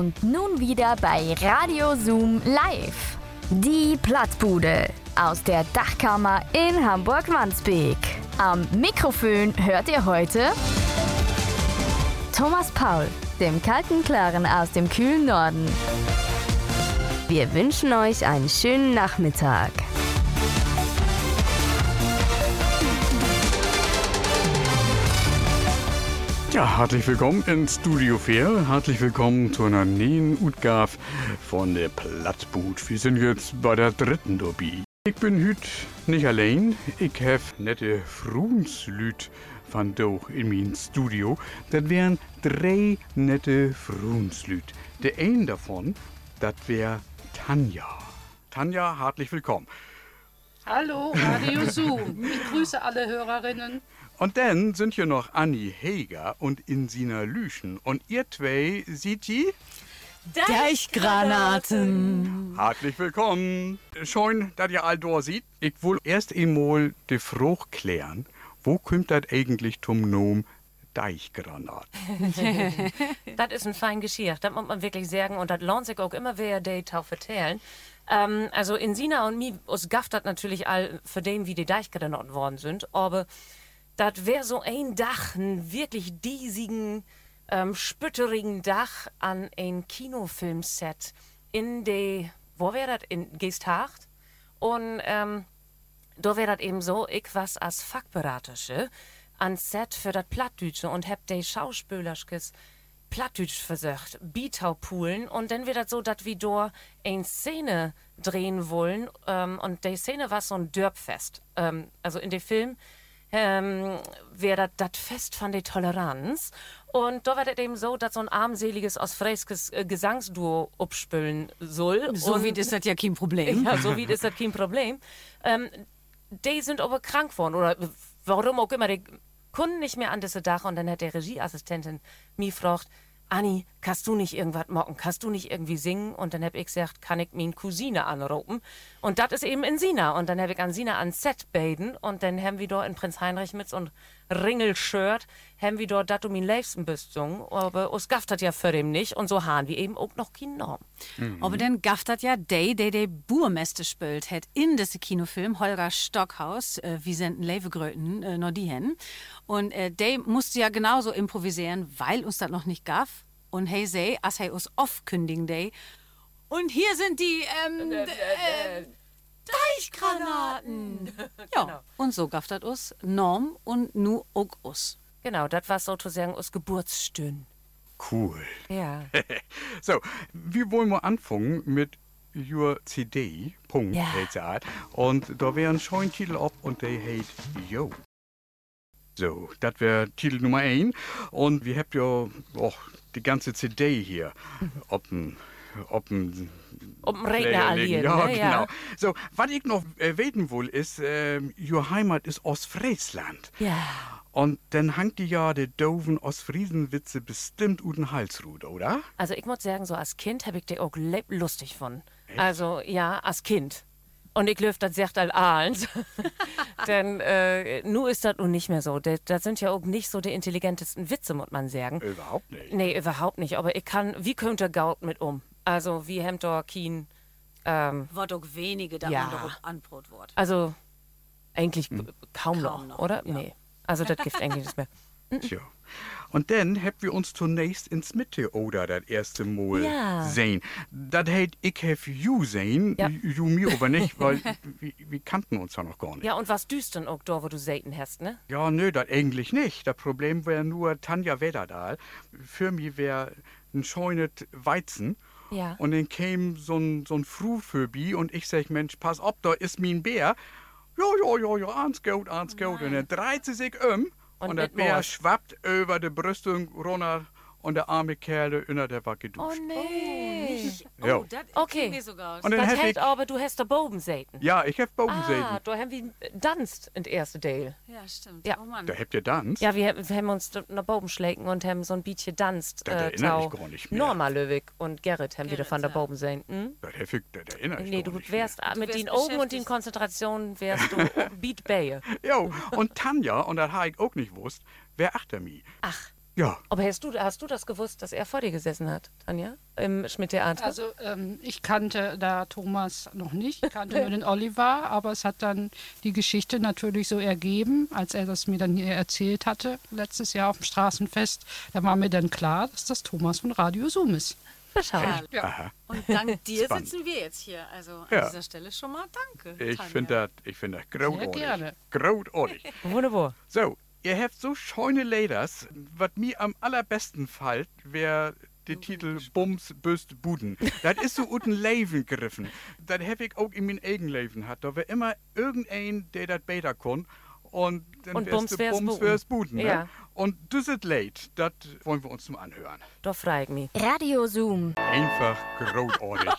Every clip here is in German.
Und nun wieder bei Radio Zoom Live. Die Plattbude aus der Dachkammer in Hamburg-Wandsbek. Am Mikrofon hört ihr heute Thomas Paul, dem kalten Klaren aus dem kühlen Norden. Wir wünschen euch einen schönen Nachmittag. Ja, herzlich willkommen in Studio Fair. Herzlich willkommen zu einer neuen Utgaf von der Platzboot. Wir sind jetzt bei der dritten Dobby. Ich bin heute nicht allein. Ich habe nette Fruenslüt von doch in mein Studio. Das wären drei nette Fruenslüt. Der ein davon, das wäre Tanja. Tanja, herzlich willkommen. Hallo, Radio Zoom. Ich grüße alle Hörerinnen. Und dann sind hier noch Anni Heger und Insina Lüschen. Und ihr zwei seht die? Deichgranaten. Herzlich willkommen. Schön, dass ihr all da seht. Ich will erst einmal die Frage klären. Wo kommt das eigentlich zum Nom Deichgranat? das ist ein fein Geschirr. Das muss man wirklich sagen. Und das lohnt sich auch immer wer die Tau vertellen. Ähm, also in Sina und mir, uns gafft das natürlich all für den, wie die Deichgranaten worden sind. Aber das wäre so ein Dach, ein wirklich diesigen, ähm, spütterigen Dach an ein Kinofilmset in de, wo wäre das, in Geesthacht? Und ähm, da wäre das eben so, ich was als Fachberaterische an Set für das Plattdütsche und hab de Schauspielerskes Plattdütsch versucht, Bietaupulen und dann wird das so, dass wir da eine Szene drehen wollen ähm, und die Szene war so ein Dörpfest. Ähm, also in dem Film ähm, wäre das Fest von der Toleranz. Und da war das eben so, dass so ein armseliges ostfrieskes äh, Gesangsduo abspülen soll. So und, wie ist das ja kein Problem. Ja, so wie ist das kein Problem. Ähm, die sind aber krank worden oder warum auch immer, die konnten nicht mehr an diese Dach und dann hat der Regieassistentin mich gefragt, Anni, kannst du nicht irgendwas mocken? Kannst du nicht irgendwie singen? Und dann hab ich gesagt, kann ich meine Cousine anrufen? Und das ist eben in Sina. Und dann hab ich an Sina an Set baden. Und dann haben wir dort in Prinz Heinrich mit so einem Ringelshirt, haben wir dort dat um ihn liebsten gesungen. Aber uns gafft das ja für ihn nicht. Und so haben wir eben auch noch Norm. Mhm. Aber dann gafft das ja der, der der Burmeste spielt hat in diesem Kinofilm, Holger Stockhaus, äh, wie sind Levegröten, äh, noch die hin. Und äh, der musste ja genauso improvisieren, weil uns das noch nicht gaff. Und hey sei, als hey uns aufkündigen day. Und hier sind die, ähm, äh, Deichgranaten. ja, Genau. und so gafft das uns Norm und nu auch us. Genau, das war sozusagen uns Geburtsstün. Cool. Ja. So, wir wollen mal anfangen mit Your CD. Punkt, Ja. Und da wäre ein schöner Titel ab und der heißt Yo. So, das wäre Titel Nummer 1. Und wir habt ja auch die ganze CD hier. Ob ein ob ein Player allieren, liegen. Ja, ne? genau. Ja. So, was ich noch äh, weten will, ist, ähm, Your Heimat ist Ostfriesland. Ja. Und dann hangt die ja der doofen Ostfriesenwitze bestimmt uten Halsrud, oder? Also ich muss sagen, so als Kind habe ich die auch lustig von. Also ja, als Kind. Und ich löf das sagt all eins. Denn äh, nu ist das nun nicht mehr so. Das, sind ja auch nicht so die intelligentesten Witze, muss man sagen. Überhaupt nicht. Nee, überhaupt nicht. Aber ich kann, wie könnte Gaut mit um? Also wie hemmt da kein, ähm, Wird auch wenige da Ja. darauf antwort wird. also eigentlich kaum, Kaum noch, noch, oder? ja. Nee. Also das gibt eigentlich nicht mehr. Tja. Und dann habt wir uns zunächst ins Mitteoder das erste Mal Ja. sehen. Das heißt, ich have you sehen, Ja. you mir aber nicht, weil wir, wir kannten uns ja noch gar nicht. Ja, und was düst denn auch da, wo du Satan hast, ne? Ja, nö, das eigentlich nicht. Das Problem wäre nur Tanja Wedderdahl. Für mich wäre ein scheunet Weizen. Ja. Und dann käme so ein, so ein Frühphobie und ich sag, Mensch, pass auf, da ist mein Bär. Ja, ja, ja, ja, ans gut, ans gut. Und dann dreht sie sich um und, Und das Mord. schwappt über die Brüstung runter und der arme Kerl unter der war Oh geduscht. nee. Ja. das Okay. mir sogar. Und dann Das hält ich, aber, du hast da Boben Satan. ja, ich hab Bogen Ah, da haben wir danst in der erste Dale. ja, stimmt. Ja. Oh Mann. Da habt ihr Tanz? Ja, wir, wir haben uns nach Boben schlägen und haben so ein Bietje danst. Das erinnere ich gar nicht mehr. Norma Löwig und Gerrit haben wieder von der ja. Boben sein. Hm? Das, hab ich, das erinnere ich Nee, gar du nicht wärst Du mit den Augen und den. Konzentrationen wärst du Beat Baye. mehr. Jo, und Tanja, und das habe ich auch nicht gewusst, wer achter mir. Ach, Ja. Aber hast du, hast du das gewusst, dass er vor dir gesessen hat, Tanja? Im Schmidt-Theater? Also ähm, ich kannte da Thomas noch nicht, ich kannte nur den Oliver, aber es hat dann die Geschichte natürlich so ergeben, als er das mir dann hier erzählt hatte, letztes Jahr auf dem Straßenfest, da war mir dann klar, dass das Thomas von Radio Zoom ist. Schau. Aha. Und dank dir Spannend. sitzen wir jetzt hier. Also an Ja. dieser Stelle schon mal danke. Ich finde das ich find das großartig. gerne. Großartig. Wunderbar. So, ihr habt so schöne Leders. Was mir am allerbesten fällt, wäre der Titel Bums Böst Buden. Das ist so unten Leben gegriffen. Das habe ich auch in mein eigen Leben hat. Da war immer irgendein, der das besser kann. Und dann Und wärst Bums du wär's Bums Buden. wär's Buden. Ne? Ja. Und das ist late. Das wollen wir uns zum Anhören. Da frage ich mich. Radio Zoom. Einfach großartig.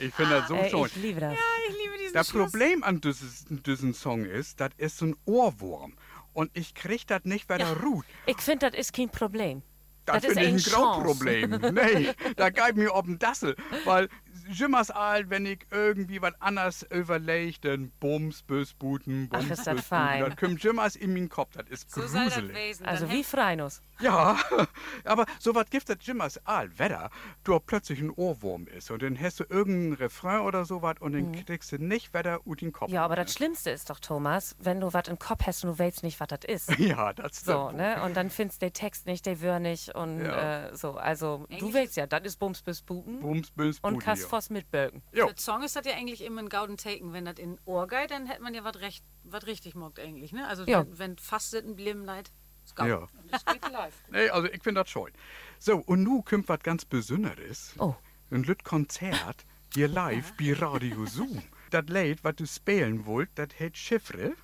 ich finde das so Äh, schön. ich liebe das. Ich liebe diesen Das Schluss. Problem an diesem diesem Song ist, das ist so ein Ohrwurm. Und ich krieg das nicht bei der Ruhe. Ich finde, das ist kein Problem. Das ist finde ich ein. Grauproblem. nee, da geht mir auf den Dassel. Weil jimmers all, wenn ich irgendwie was anderes überlege, dann Bums, Bösbuten, Bums, Ach, ist das fein. Das kommt jimmers in meinen Kopf. Das ist So das gruselig. Wesen. Also Dann wie Freinus. Ja, aber so was gibt das jimmers all, Wetter, du plötzlich ein Ohrwurm ist. Und dann hast du irgendeinen Refrain oder sowas und dann kriegst du nicht Wetter ut den Kopf. Mhm. Ja, aber das Schlimmste ist doch, Thomas, wenn du was im Kopf hast und du weißt nicht, was das ist. Ja, das So, stimmt. ne? Und dann findest du den Text nicht, der Wör nicht und Ja. äh, so. Also, du weißt ja, das ist Bums bis Buten Bums, Bösbuten. und kannst Voss mit Bögen. Für den Song ist das ja eigentlich immer ein Gauden Taken. Wenn das in Ohr geht, dann hätte man ja was recht, was richtig mockt eigentlich. Ne? Also Ja. wenn, wenn fast sitten leid, ist Gauden. Ja. Das geht live. Nee, also ich finde das schön. So, und nu kommt was ganz Besonderes. Oh. Ein Lüt Konzert hier live bei Radio Zoom. Das Lied, was du spielen wollt, das hat Chiffre.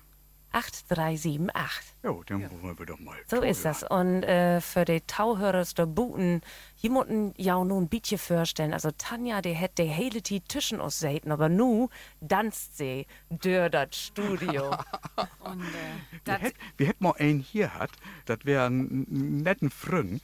8378. Jo, dann wollen wir doch mal. So ist das. Und äh, für die Tauhörers der Buten, jemanden ja nun ein bisschen vorstellen. Also Tanja, die hat die hele zwischen uns säten, aber nu danst sie durch das Studio. Und äh, Wir hätt, wir hätt mal einen hier hat, das wäre ein ein netten Frön,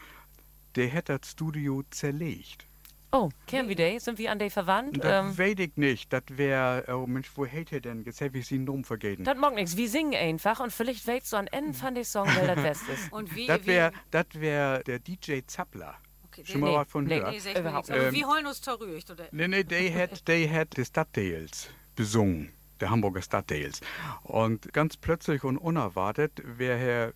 der hätte das Studio zerlegt. Oh, kennen wir die? Sind wir an die verwandt? Das Ähm, weiß ich nicht. Das wäre, oh Mensch, wo hätte er denn? Jetzt habe ich seinen Namen vergessen. das mag nichts. Wir singen einfach und vielleicht weißt du an Ende von dem Song, weil das Best ist. und wie, Das wie- wäre das wär der DJ Zappler. Okay, Schon mal nee, was von nee, gehört? Nee, mir Überhaupt Ähm, wir holen uns Torrücht, oder? Nee, nee, der hat, der hat die Stadtteils besungen, der Hamburger Stadtteils. Und ganz plötzlich und unerwartet wäre er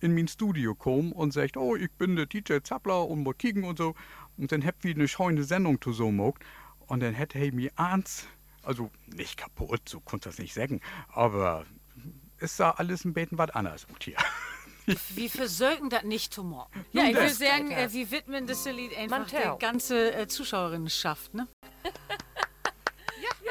in mein Studio gekommen und sagt, oh, ich bin der DJ Zappler und mal kicken und so. Und dann habt wir eine scheune Sendung zu so gemacht. Und dann hätte er mir eins, also nicht kaputt, so konnte das nicht sagen, aber es sah alles ein bisschen was anders aus hier. Wir versögen das nicht zu morgen. Ja, ich würde das. sagen, äh, wir widmen das Lied einfach Man der ganze äh, Zuschauerinnenschaft, ne?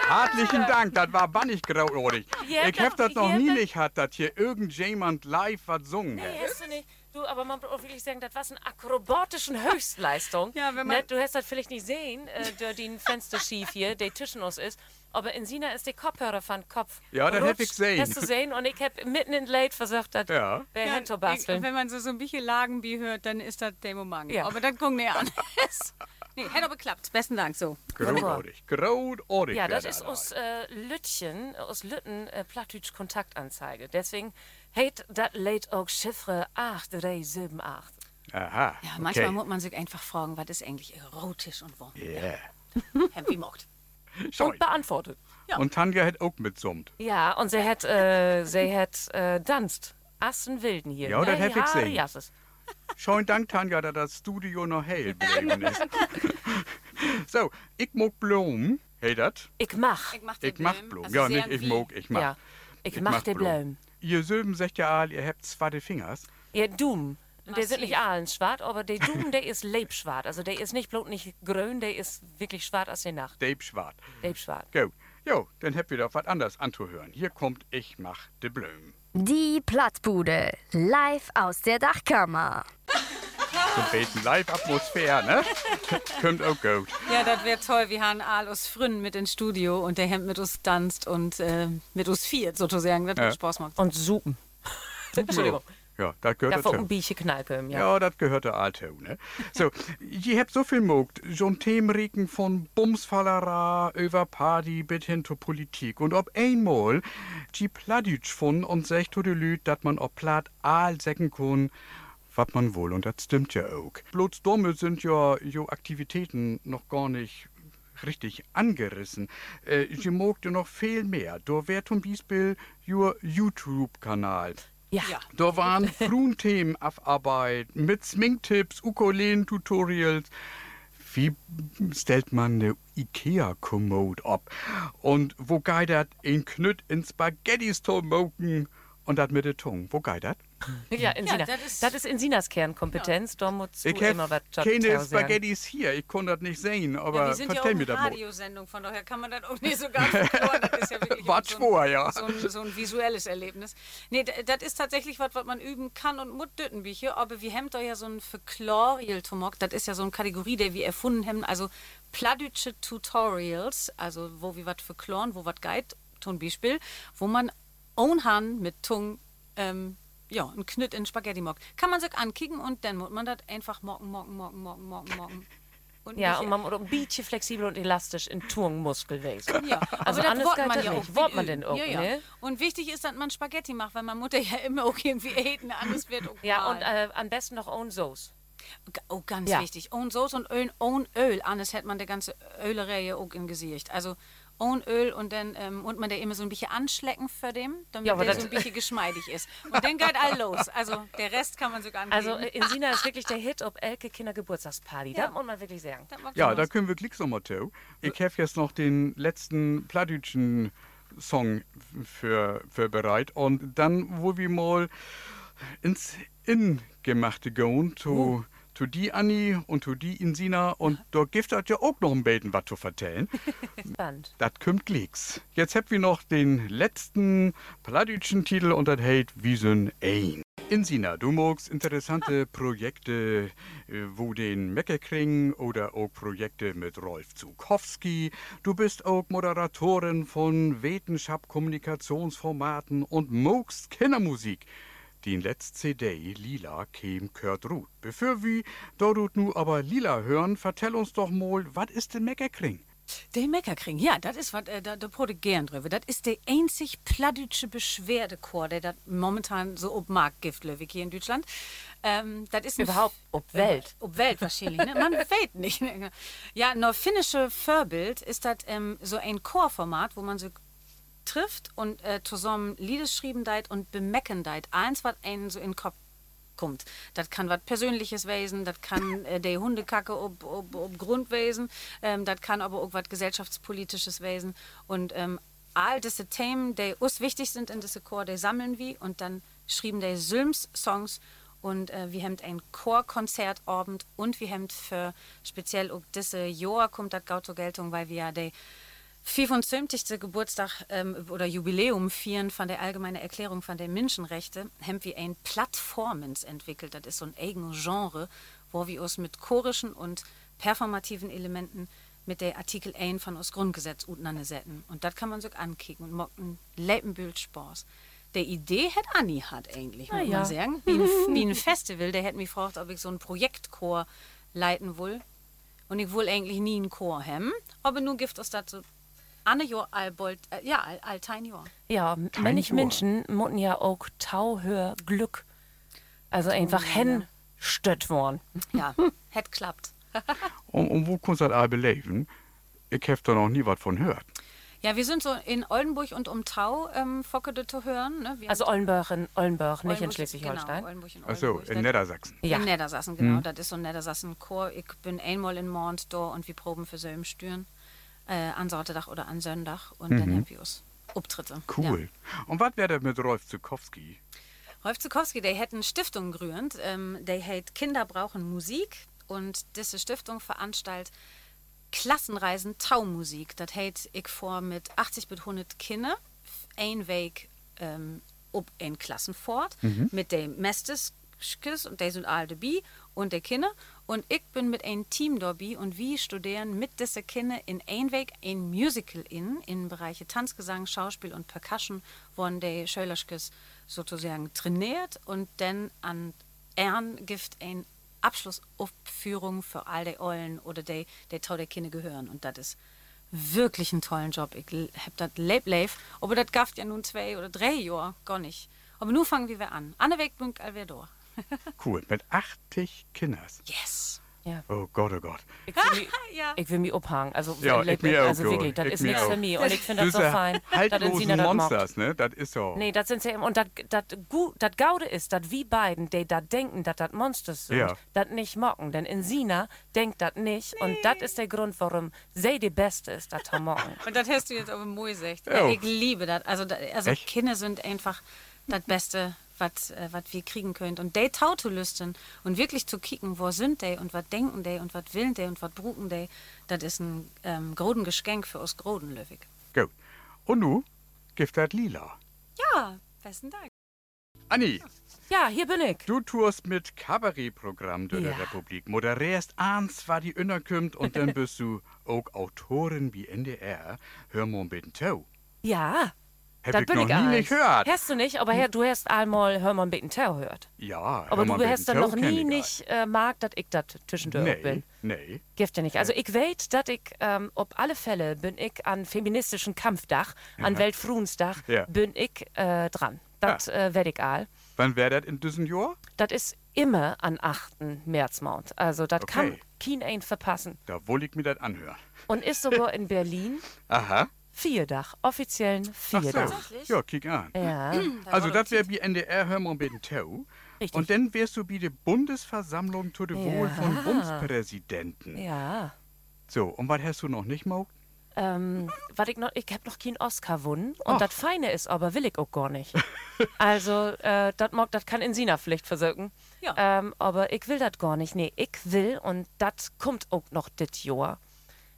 Herzlichen Dank, das war bannig grauorig. Ja, ich hab das noch nie nicht gehabt, dass hier irgendjemand live was gesungen hat. Nee, hast du nicht. Du, aber man muss auch wirklich sagen, das war eine akrobatischen Höchstleistung. Ja, wenn man- Ne, du hast das vielleicht nicht sehen, äh, den Fenster schief hier, der zwischen uns ist. Aber in Sina ist der Kopfhörer von Kopf. Ja, das hab rutscht. ich gesehen. Hast du gesehen? Und ich hab mitten in Late versucht, das Ja. wer Ja, ich, wenn man so, so ein bisschen Lagenbi hört, dann ist das der Moment. Ja. Aber das guckt nicht an. nee, hätte aber geklappt. Besten Dank so. Großartig, großartig. Ja, das ist aus äh, Lütchen, aus Lütten, äh, Plattdeutsch Kontaktanzeige. Deswegen heit das Late auch Chiffre 8378. Aha. Ja, manchmal okay. muss man sich einfach fragen, was ist eigentlich erotisch und warum. Yeah. Wie mockt. Schau. Und beantwortet. Und Tanja hat auch mitsummt. Ja, und sie hat, äh, sie hat äh, danst. Assen Wilden hier. Ja, das hab ich gesehen. jasses. Schönen Dank, Tanja, dass das Studio noch hell geblieben ist. so, ich mag Blumen. Hey, das? Ich mach. Ich mach, Ich mach Blumen. Ja, nicht ich mag, ich mach. Ja, ich, mach die Blumen. Ihr Söben sagt ja all, ihr habt zwei Fingers. Ja, Doom. Der sind Massiv. nicht allen schwarz, aber der Doom, der ist lebschwarz. Also der ist nicht bloß nicht grün, der ist wirklich schwarz als die Nacht. Dave Schwart. Lebschwarz. Gut. Jo, dann habt ihr doch was anderes anzuhören. Hier kommt Ich mach de Blumen. Die Plattbude. Live aus der Dachkammer. So ein bisschen Live-Atmosphäre, ne? kommt auch gut. Ja, das wäre toll. Wir haben all aus Fründen mit ins Studio und der Hemd mit uns tanzt und äh, mit uns viert sozusagen. Das Ja. wird Spaß macht. Und Supen. Entschuldigung. Ja, das gehört Da dazu. ein Bierchen knalpen, ja. Ja, das gehört der Alte, ne? So, ich hab so viel mogt. Schon Themenregen von Bumsfallera über Party bis hin zur Politik. Und ob einmal die Pladütsch von und sagt zu de Lüd, dass man ob Platt all säcken kann, was man wohl, und das stimmt ja auch. Bloß damit sind ja jo Aktivitäten noch gar nicht richtig angerissen. Äh, je mogt ja noch viel mehr. Da wär zum Beispiel your YouTube-Kanal. Ja. Ja. Da waren Frunthemen Arbeit mit Sminktipps, Ukulelen-Tutorials. Wie stellt man eine Ikea-Kommode ab? Und wo geht das? Ein Knütt in Spaghettis zu moken und das mit der Tongue. Wo geht das? Ja, in Sina. das ist- das ist in Sinas Kernkompetenz. Da musst du Ich immer was keine. Spaghettis hier. Ich konnte das nicht sehen, Ja, aber wir sind ja auch eine. Radiosendung, von daher kann man das auch nicht so ganz. Das ist ja wirklich Wart so, vor, ja. ein, so, ein, so ein visuelles Erlebnis. Nee, das ist tatsächlich was, was man üben kann und muss Düttenbücher. Aber wir haben da ja so ein Verklorial-Tomok, das ist ja so eine Kategorie, der wir erfunden haben, also pladütsche Tutorials, also wo wir was verkloren, wo was geht, zum Beispiel, wo man ohne Hand mit Tung ähm, ja, ein Knütt in Spaghetti mock. Kann man sich ankicken und dann muss man das einfach mocken, mocken, mocken, mocken, mocken, mocken. Und Ja, und man muss ein bisschen flexibel und elastisch in Turnmuskel wesen. Ja, Also aber anders das geht man ja nicht. auch. Wollt man denn auch, ja, ja. ne? Und wichtig ist, dass man Spaghetti macht, weil man Mutter ja immer auch irgendwie eten, anders wird auch Ja, und äh, am besten noch Own Sauce. Oh, ganz Ja. wichtig. Ohne Soße und Öl, ohne Öl. Anders hätte man die ganze Ölerei auch im Gesicht. Also ohne Öl und dann ähm, und man der immer so ein bisschen anschlecken für dem, damit Ja, der das- so ein bisschen geschmeidig ist. Und dann geht all los. Also der Rest kann man sogar. Also äh, in Sina ist wirklich der Hit ob Elke Kinder Geburtstagsparty. Ja. Das muss man wirklich sagen. Ja, da können wir Klicks nochmal zu. Ich habe jetzt noch den letzten Pladütschen Song für, für bereit. Und dann, wo wir mal ins Ingemachte gehen, zu, zu die Anni und zu die Insina. Und da gibt es ja auch noch ein bisschen was zu vertellen. Spannend. Das kommt Klicks. Jetzt habt wir noch den letzten pladütschen Titel und das heißt Wiesen ein. Insina, du magst interessante Projekte, äh, wo den Meckerkring oder auch Projekte mit Rolf Zukowski. Du bist auch Moderatorin von Wetenschap-Kommunikationsformaten und magst Kindermusik. Die letzte CD, Lila, käm Kurt Ruth. Bevor wir dort nu aber Lila hören, vertell uns doch mal, was ist denn Meckerkring? Der Meckerkring, ja, das ist was, äh, da, da prote gern drüber. Das ist der einzig plattdeutsche Beschwerdechor, der das momentan so ob Markt gibt, Löwig hier in Deutschland. Ähm, das ist Überhaupt ob Welt. Ob Welt wahrscheinlich, ne? Man weiß nicht. Ja, nur finnische Vorbild ist das ähm, so ein Chorformat, wo man so trifft und äh, zusammen Lieder schreiben deit und bemecken deit. Eins, was einen so in den Kopf kommt. Das kann was Persönliches wesen, das kann äh, der Hundekacke ob, ob, ob Grund wesen, ähm, das kann aber auch was gesellschaftspolitisches wesen. Und ähm, all diese Themen, die uns wichtig sind in diesem Chor, die sammeln wir und dann schrieben die Sülms-Songs und äh, wir haben ein Chorkonzertabend und wir haben für speziell auch diese Jahr kommt das Gauto Geltung, weil wir ja die 75. Geburtstag ähm, oder Jubiläum feiern von der Allgemeinen Erklärung von der Menschenrechte, haben wir ein Plattformens entwickelt. Das ist so ein eigenes Genre, wo wir uns mit chorischen und performativen Elementen mit der Artikel 1 von uns Grundgesetz auseinandersetzen. Und das kann man sich ankicken und mocken Leipenbild Spaß. Der Idee hat Anni hat eigentlich, muss ja. man sagen. Wie ein, wie ein Festival, der hätte mich gefragt, ob ich so einen Projektchor leiten will. Und ich will eigentlich nie einen Chor haben, aber nun gibt es dazu Anne Jahr allbold, äh, ja, tein Jahr. Ja, manche Jahr. Menschen mutten ja auch Tauhör Glück. Also einfach hen stött worden. Ja, hätt klappt. Und, und wo kannst du das beleben? Ich habe da noch nie was von gehört. Ja, wir sind so in Oldenburg und um Tau ähm, Fockede zu hören. Ne? Wir Also Ollenburg in Ollenburg, nicht in Oldenburg- Schleswig-Holstein. Genau, Oldenburg in Achso, Oldenburg. in Das- Niedersachsen. Ja. In Niedersachsen, genau. Das ist so ein Niedersachsen-Chor. Ich bin einmal in Mond da und wir proben für Sömstüren. Äh, an Sonntag oder an Sonntag. Und dann haben wir uns Auftritte. Cool. Und was wäre mit Rolf Zukowski? Rolf Zukowski, der hat eine Stiftung gegründet, ähm, der hat Kinder brauchen Musik und diese Stiftung veranstaltet Klassenreisen Taumusik. Das hat ich vor mit 80 bis 100 Kindern ein Weg ähm, ob ein Klassenfort mit dem Mestes und die sind alle dabei und der Kinder und ich bin mit einem Team dabei und wir studieren mit diesen Kindern in ein Weg ein Musical in, in Bereiche Tanzgesang, Schauspiel und Percussion, wo die Schölerskes sozusagen trainiert und dann an Ehren gibt ein Abschlussaufführung für all die Eulen oder die, die zu der Kinder gehören und das ist wirklich ein tollen Job. Ich hab das lebt, lebt, aber das gafft ja nun zwei oder drei Jahre gar nicht. Aber nun fangen wir an. Anne Weg bin all wir da. Cool, mit 80 Kinders. Yes. Ja. Oh Gott, oh Gott. Ich will mich, Ja. ich will mich abhangen. Also, Ja, ich mir mich. auch, also du. wirklich, das Ich ist mir nichts auch. für mich. Und ich finde das so fein. haltlosen das mag. Monsters, ne? Das ist so. Nee, das sind sie eben. Und das Gaude ist, dass wir beiden, die da denken, dass das Monsters sind, Ja. das nicht mocken. Denn in Sina denkt das nicht. Und das ist der Grund, warum sie die Beste ist, das zu mocken. Und das hast du jetzt aber Mooi gesagt. Ja. Ich liebe das. Also, also? Kinder sind einfach das Beste, was äh, wir kriegen können. Und die tau zu lüsten und wirklich zu kicken, wo sind die und was denken die und was willen die und was bruken die, das ist ein ähm, groden Geschenk für uns Groden, Löwig. Gut. Und du? Gift das lila. Ja, besten Dank. Anni, Ja, hier bin ich. du tourst mit Kabarettprogramm Ja. die Republik. Moderierst abends, was die innerkommt und dann bist du auch Autorin wie NDR. Hör mal ein bisschen zu. Ja. Hab das ich bin noch ich nie eins. nicht gehört. Hast du nicht, aber her, du hast einmal bisschen Tau gehört. Ja, Aber hör mal du hast dann noch nie ich nicht äh, mag, dass ich das zwischendurch Nee, bin. nee. Gift ja nicht. Also ich weiß, dass ich ähm, auf alle Fälle bin ich an feministischen Kampfdach, an Weltfruhensdach, Ja. bin ich äh, dran. Das äh, werd ich all. Wann wär das in diesem Jahr? Das ist immer an 8. Märzmond. Also das kann Okay. kein ein verpassen. Da wohl ich mir das anhören. Und ist sogar in Berlin Aha. Vierdach, offiziellen Ach Vierdach. so. Ja, kick an. Ja, Also das wäre wie NDR, hör mal ein bisschen zu. Richtig. Und dann wärst du wie die Bundesversammlung zu dem Wohl von Bundespräsidenten. ja. So, und was hast du noch nicht mal? Ähm, was ich noch, ich hab noch keinen Oscar gewonnen. Und Ach. das Feine ist aber, will ich auch gar nicht. also, äh, das mag, das kann in Sina Pflicht versuchen. Ja. Ähm, aber ich will das gar nicht. Nee, ich will, und das kommt auch noch dit Jahr.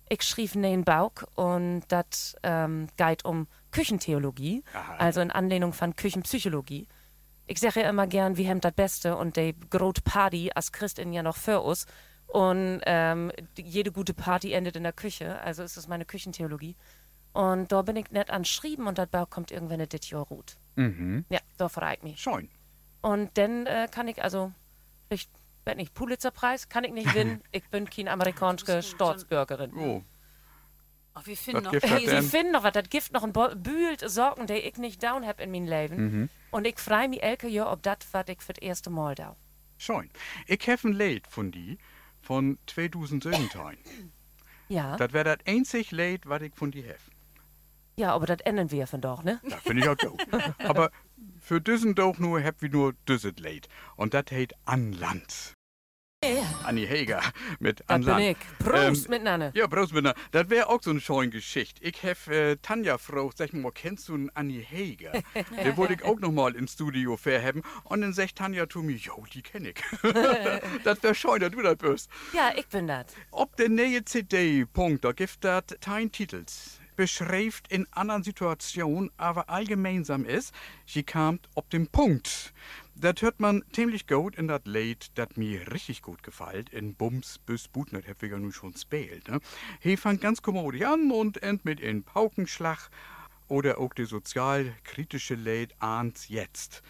Ich schrieb einen Bauch und das ähm, geht um Küchentheologie, also in Anlehnung von Küchenpsychologie. Ich sage ja immer gern, wir haben das Beste und die große Party als Christin ja noch für uns. Und ähm, jede gute Party endet in der Küche, also ist es meine Küchentheologie. Und da bin ich nicht an Schrieben und das Bauch kommt irgendwann in dit Jahr gut. Mhm. Ja, da freut mich. Schön. Und dann äh, kann ich also, ich weiß nicht, Pulitzerpreis kann ich nicht gewinnen. ich bin keine amerikanische Staatsbürgerin. Oh, Oh, wir finden noch Sie denn? finden noch was, das Gift noch ein bühlt Sorgen, die ich nicht down hab in mein Leben. Mhm. Und ich freu mich elke Jahr, ob das, was ich für das erste Mal da. schön. Ich habe ein Lied von die von 2017. Ja, das wäre das einzig Lied, was ich von die habe. ja, aber das ändern wir von doch, ne? Das finde ich auch gut. Aber für diesen doch nur hab wir nur dieses Lied. Und das heißt An Anni Heger mit Das An bin Land. ich. Prost Ähm, miteinander. Ja, Prost, Männer. Das wäre auch so eine schöne Geschichte. Ich hab äh, Tanja gefragt, sag mal, kennst du einen Anni Heger? Den wollte ich auch noch mal ins Studio verhaben. Und dann sagt Tanja zu mir, jo, die kenn ich. das wäre schön, dass du das bist. Ja, ich bin das. Ob der neue CD, Punkt, da gibt das kein Titels. Beschreibt in anderen Situationen, aber allgemeinsam ist, sie kam ob den Punkt. Das hört man ziemlich gut in das Lied, das mir richtig gut gefällt, in Bums bis Butner, das hab ich ja nun schon spielt. Ne? He fängt ganz kommodisch an und end mit in Paukenschlag oder auch die sozialkritische Lied ahnt's jetzt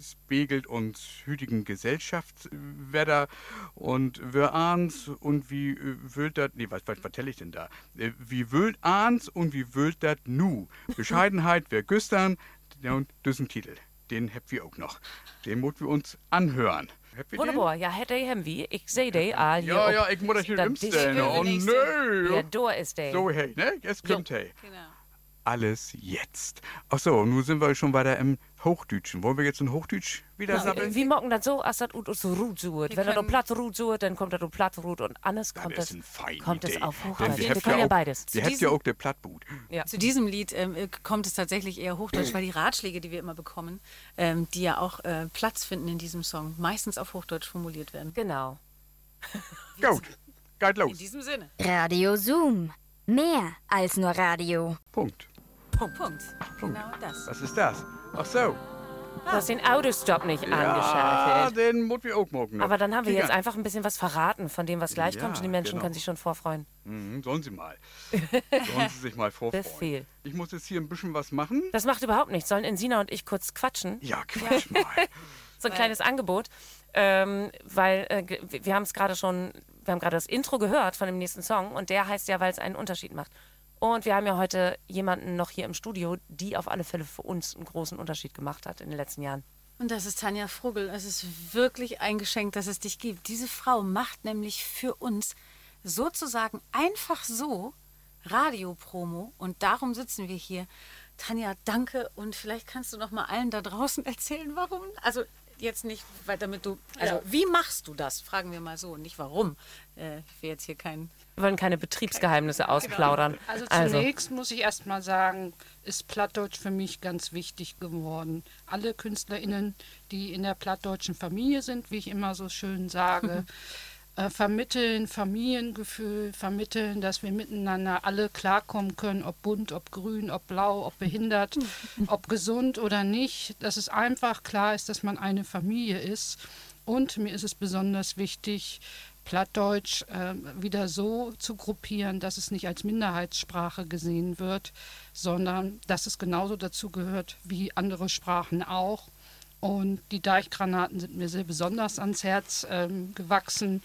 spiegelt uns hütigen Gesellschaftswetter und wir ahns und wie äh, wölt dat, nee, was, was vertell ich denn da? Äh, Wie wölt ahns und wie wölt dat nu? Bescheidenheit wer güstern, und diesen Titel, den habt wir auch noch. Den muss wir uns anhören. Den? Wunderbar. Ja, hätte ich hem wie. Ich seh die all hier. Ja, ja, ich muss das hier umstellen. Oh, nö. Ja, da ist der. So, hey, ne? Jetzt kommt hey. Genau. Alles jetzt. Ach so, nun sind wir schon weiter im Hochdeutschen. Wollen wir jetzt in Hochdeutsch wieder sabbeln? Wie mocken das so, als das ut so Rut sucht. Wenn er da platt Rut sucht, dann kommt er da platt Rut und alles kommt das kommt es auf Hochdeutsch. Wir können ja beides. Die habt ja auch der Plattboot. Ja. Zu diesem Lied ähm, äh, kommt es tatsächlich eher Hochdeutsch, weil die Ratschläge, die wir immer bekommen, ähm, die ja auch äh, Platz finden in diesem Song, meistens auf Hochdeutsch formuliert werden. Genau. Gut, geht In los. diesem Sinne. Radio Zoom. Mehr als nur Radio. Punkt. Punkt. Punkt. Genau das. Was ist das? Ach so. Du hast den Autostop nicht Ja, angeschaltet. den muss wir auch morgen noch. Aber dann haben wir jetzt einfach ein bisschen was verraten von dem, was gleich Ja, kommt. Und die Menschen genau. können sich schon vorfreuen. Mhm, sollen Sie mal. sollen Sie sich mal vorfreuen. Befehl. Ich muss jetzt hier ein bisschen was machen. Das macht überhaupt nichts. Sollen Insina und ich kurz quatschen? Ja, Quatsch mal. So ein kleines Angebot. Ähm, weil äh, wir haben es gerade schon, wir haben gerade das Intro gehört von dem nächsten Song und der heißt ja, weil es einen Unterschied macht. Und wir haben ja heute jemanden noch hier im Studio, die auf alle Fälle für uns einen großen Unterschied gemacht hat in den letzten Jahren. Und das ist Tanja Frugel. Es ist wirklich ein Geschenk, dass es dich gibt. Diese Frau macht nämlich für uns sozusagen einfach so Radiopromo und darum sitzen wir hier. Tanja, danke und vielleicht kannst du noch mal allen da draußen erzählen, warum. Also jetzt nicht, weil damit du. Also wie machst du das? Fragen wir mal so, nicht warum. Äh, will jetzt hier kein. Wir wollen keine Betriebsgeheimnisse ausplaudern. Also zunächst muss ich erst mal sagen, ist Plattdeutsch für mich ganz wichtig geworden. Alle KünstlerInnen, die in der plattdeutschen Familie sind, wie ich immer so schön sage, äh, vermitteln Familiengefühl, vermitteln, dass wir miteinander alle klarkommen können, ob bunt, ob grün, ob blau, ob behindert, ob gesund oder nicht, dass es einfach klar ist, dass man eine Familie ist. Und mir ist es besonders wichtig, Plattdeutsch äh, wieder so zu gruppieren, dass es nicht als Minderheitssprache gesehen wird, sondern dass es genauso dazu gehört wie andere Sprachen auch. Und die Deichgranaten sind mir sehr besonders ans Herz ähm, gewachsen.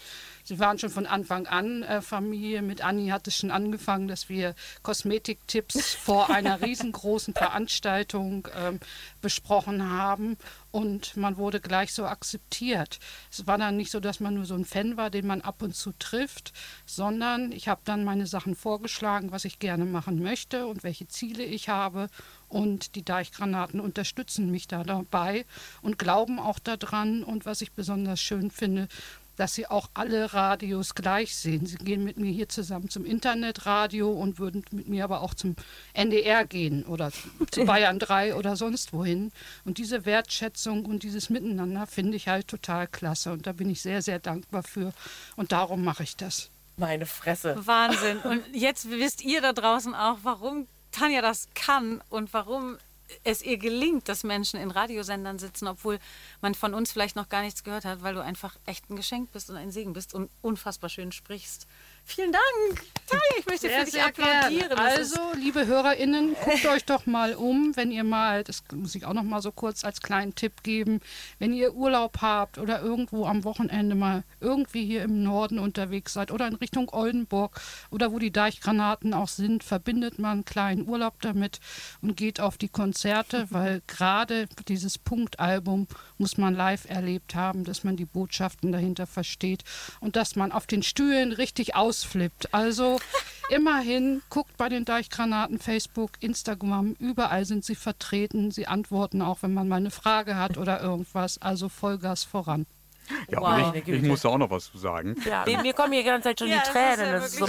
Sie waren schon von Anfang an äh, Familie. Mit Anni hat es schon angefangen, dass wir Kosmetiktipps vor einer riesengroßen Veranstaltung ähm, besprochen haben. Und man wurde gleich so akzeptiert. Es war dann nicht so, dass man nur so ein Fan war, den man ab und zu trifft, sondern ich habe dann meine Sachen vorgeschlagen, was ich gerne machen möchte und welche Ziele ich habe. Und die Deichgranaten unterstützen mich da dabei und glauben auch daran. Und was ich besonders schön finde, dass sie auch alle Radios gleich sehen. Sie gehen mit mir hier zusammen zum Internetradio und würden mit mir aber auch zum NDR gehen oder zu Bayern 3 oder sonst wohin. Und diese Wertschätzung und dieses Miteinander finde ich halt total klasse. Und da bin ich sehr, sehr dankbar für. Und darum mache ich das. Meine Fresse. Wahnsinn. Und jetzt wisst ihr da draußen auch, warum Tanja das kann und warum es ihr gelingt, dass Menschen in Radiosendern sitzen, obwohl man von uns vielleicht noch gar nichts gehört hat, weil du einfach echt ein Geschenk bist und ein Segen bist und unfassbar schön sprichst. Vielen Dank. Tanja, ich möchte für dich applaudieren. Also, liebe HörerInnen, guckt euch doch mal um, wenn ihr mal, das muss ich auch noch mal so kurz als kleinen Tipp geben, wenn ihr Urlaub habt oder irgendwo am Wochenende mal irgendwie hier im Norden unterwegs seid oder in Richtung Oldenburg oder wo die Deichgranaten auch sind, verbindet man einen kleinen Urlaub damit und geht auf die Konzerte, weil gerade dieses Punktalbum muss man live erlebt haben, dass man die Botschaften dahinter versteht und dass man auf den Stühlen richtig ausflippt. Also immerhin, guckt bei den Deichgranaten, Facebook, Instagram, überall sind sie vertreten. Sie antworten auch, wenn man mal eine Frage hat oder irgendwas. Also Vollgas voran. Ja, Wow. ich, ich muss da auch noch was zu sagen. Ja, mir, mir kommen hier die ganze Zeit schon Ja, die das ist ja Tränen. Das ist so.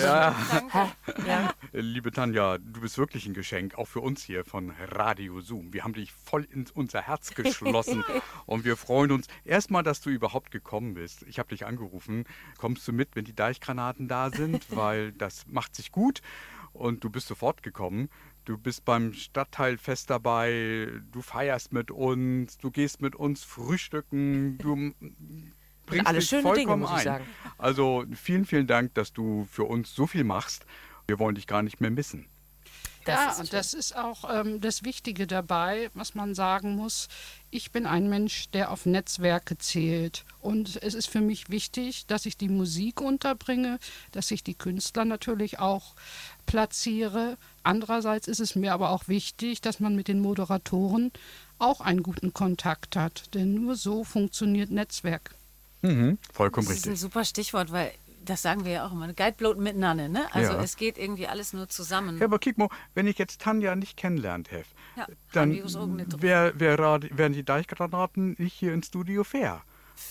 Ja. Äh, Liebe Tanja, du bist wirklich ein Geschenk, auch für uns hier von Radio Zoom. Wir haben dich voll in unser Herz geschlossen und wir freuen uns erstmal, dass du überhaupt gekommen bist. Ich habe dich angerufen. Kommst du mit, wenn die Deichgranaten da sind? Weil das macht sich gut und du bist sofort gekommen. Du bist beim Stadtteilfest dabei, du feierst mit uns, du gehst mit uns frühstücken, du bringst alles dich schöne Dinge, vollkommen muss ich ein. sagen. Also vielen, vielen Dank, dass du für uns so viel machst. Wir wollen dich gar nicht mehr missen. Das ja, und das ist auch ähm, das Wichtige dabei, was man sagen muss. Ich bin ein Mensch, der auf Netzwerke zählt. Und es ist für mich wichtig, dass ich die Musik unterbringe, dass ich die Künstler natürlich auch platziere. Andererseits ist es mir aber auch wichtig, dass man mit den Moderatoren auch einen guten Kontakt hat. Denn nur so funktioniert Netzwerk. Mhm, vollkommen Das ist ein richtig. super Stichwort, weil das sagen wir ja auch immer. Guidebloat miteinander, ne? Also Ja. es geht irgendwie alles nur zusammen. Ja, aber kick mal, wenn ich jetzt Tanja nicht kennenlernt hätte, Ja, dann nicht drauf. wär, wär, wären die Deichgranaten nicht hier ins Studio fair.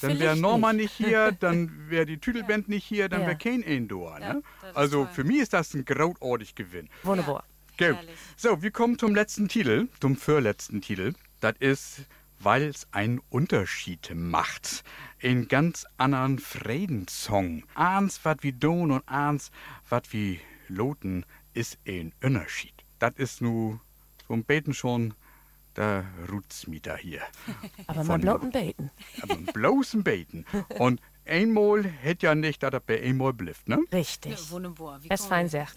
Dann wäre Norma nicht hier, dann wäre die Tüdelband nicht hier, dann Ja. wäre kein Indoor. Ja, Ne? Also toll. für mich ist das ein großartig Gewinn. Wunderbar. Herrlich. So, wir kommen zum letzten Titel, zum vorletzten Titel. Das ist, weil es einen Unterschied macht. Ein ganz anderen Friedenssong. Eins, was wie Don und eins, was wie Loten, ist ein Unterschied. Das ist nu ein Beten schon der Rutzmieter hier. Aber man blauten beten. Aber bloßen Beten. Und einmal hätte ja nicht, dass er bei einmal blifft, ne? Richtig. Ja, wunderbar. Wie Das fein sagt.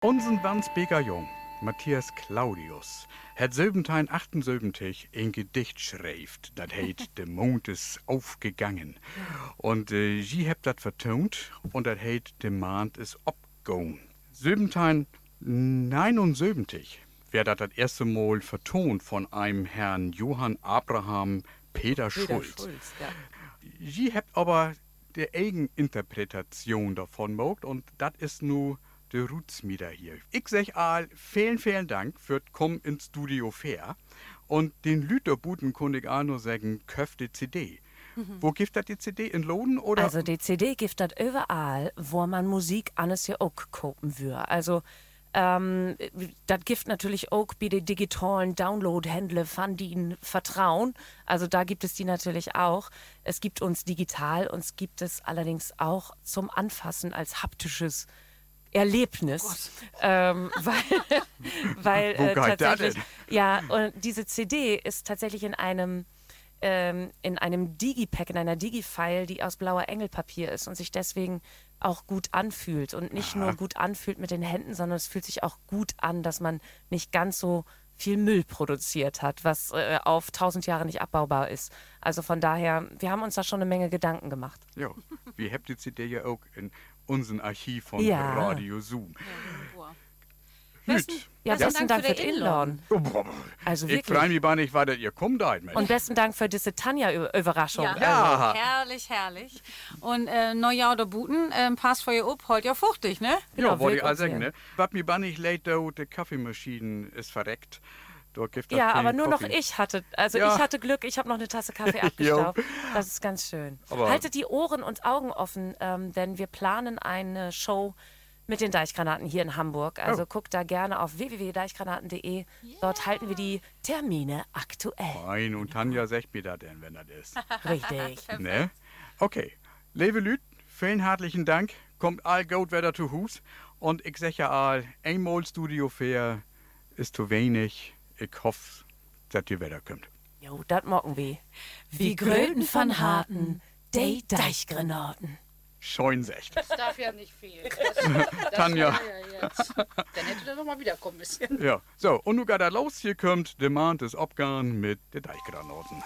Unsen Wandsbeker Jung, Matthias Claudius, hat Silbentein 78 ein Gedicht schreift, das heißt De Mond ist aufgegangen. Und äh, sie habt das vertont und das heißt De Mond ist abgegangen. Silbentein 79 wer das das erste Mal vertont von einem Herrn Johann Abraham Peter, Peter Schulz. Schulz, ja. Sie habt aber die Eigeninterpretation davon gemacht und das ist nur der Rutsmieder hier. Ich sag all, vielen, vielen Dank für Kommen ins Studio Fair. Und den Lüterbuten konnte ich auch nur sagen, köft die CD. Wo gibt das die CD? In Loden oder? Also die CD gibt das überall, wo man Musik alles ja auch kaufen würde. Also ähm, das gibt natürlich auch bei den digitalen Download-Händler von denen Vertrauen. Also da gibt es die natürlich auch. Es gibt uns digital, uns gibt es allerdings auch zum Anfassen als haptisches Erlebnis, ähm, weil, weil äh, tatsächlich, ja, und diese CD ist tatsächlich in einem ähm, in einem Digipack, in einer Digi-File, die aus blauer Engelpapier ist und sich deswegen auch gut anfühlt. Und nicht nur gut anfühlt mit den Händen, sondern es fühlt sich auch gut an, dass man nicht ganz so viel Müll produziert hat, was äh, auf tausend Jahre nicht abbaubar ist. Also von daher, wir haben uns da schon eine Menge Gedanken gemacht. Ja, wir habt die CD ja auch in unserem Archiv von Ja. Radio Zoom. Besten, Hüt. Ja, besten besten Dank für den Inladen. Inladen. Oh, Also ich wirklich. freue mich gar nicht weiter, ihr kommt da, Mensch. Und besten Dank für diese Tanja-Überraschung. Ja. Ja. Herrlich, herrlich. Und äh, Neujahr der Buten, ähm, passt für ihr up, heute ja fuchtig, ne? Genau, ja, wollte ich uns sagen, ne? Was mir gar nicht leid, die Kaffeemaschine ist verreckt. Da Ja, aber nur noch Kaffee. ich hatte, also Ja. ich hatte Glück, ich habe noch eine Tasse Kaffee abgestaubt. das ist ganz schön. Aber- Haltet die Ohren und Augen offen, ähm, denn wir planen eine Show mit den Deichgranaten hier in Hamburg. Also Oh. guckt da gerne auf www.deichgranaten.de. Dort halten wir die Termine aktuell. Nein, und Tanja sagt mir das denn, wenn das ist. Richtig. ne? Okay. Liebe Lüt, vielen herzlichen Dank. Kommt all gut wieder zu Hus. Und ich sag ja all, einmal Studio Fair ist zu wenig. Ich hoffe, dass ihr wieder kommt. Jo, das mocken wir. Wie Gröten von Harten, die Deichgranaten. Scheun secht. Das darf ja nicht fehlen. Das, das Tanja. ja jetzt. Dann hätte er noch mal wiederkommen müssen. Ja, so, und nun geht er los. Hier kommt der Mann des Abgang mit den Deichgranaten.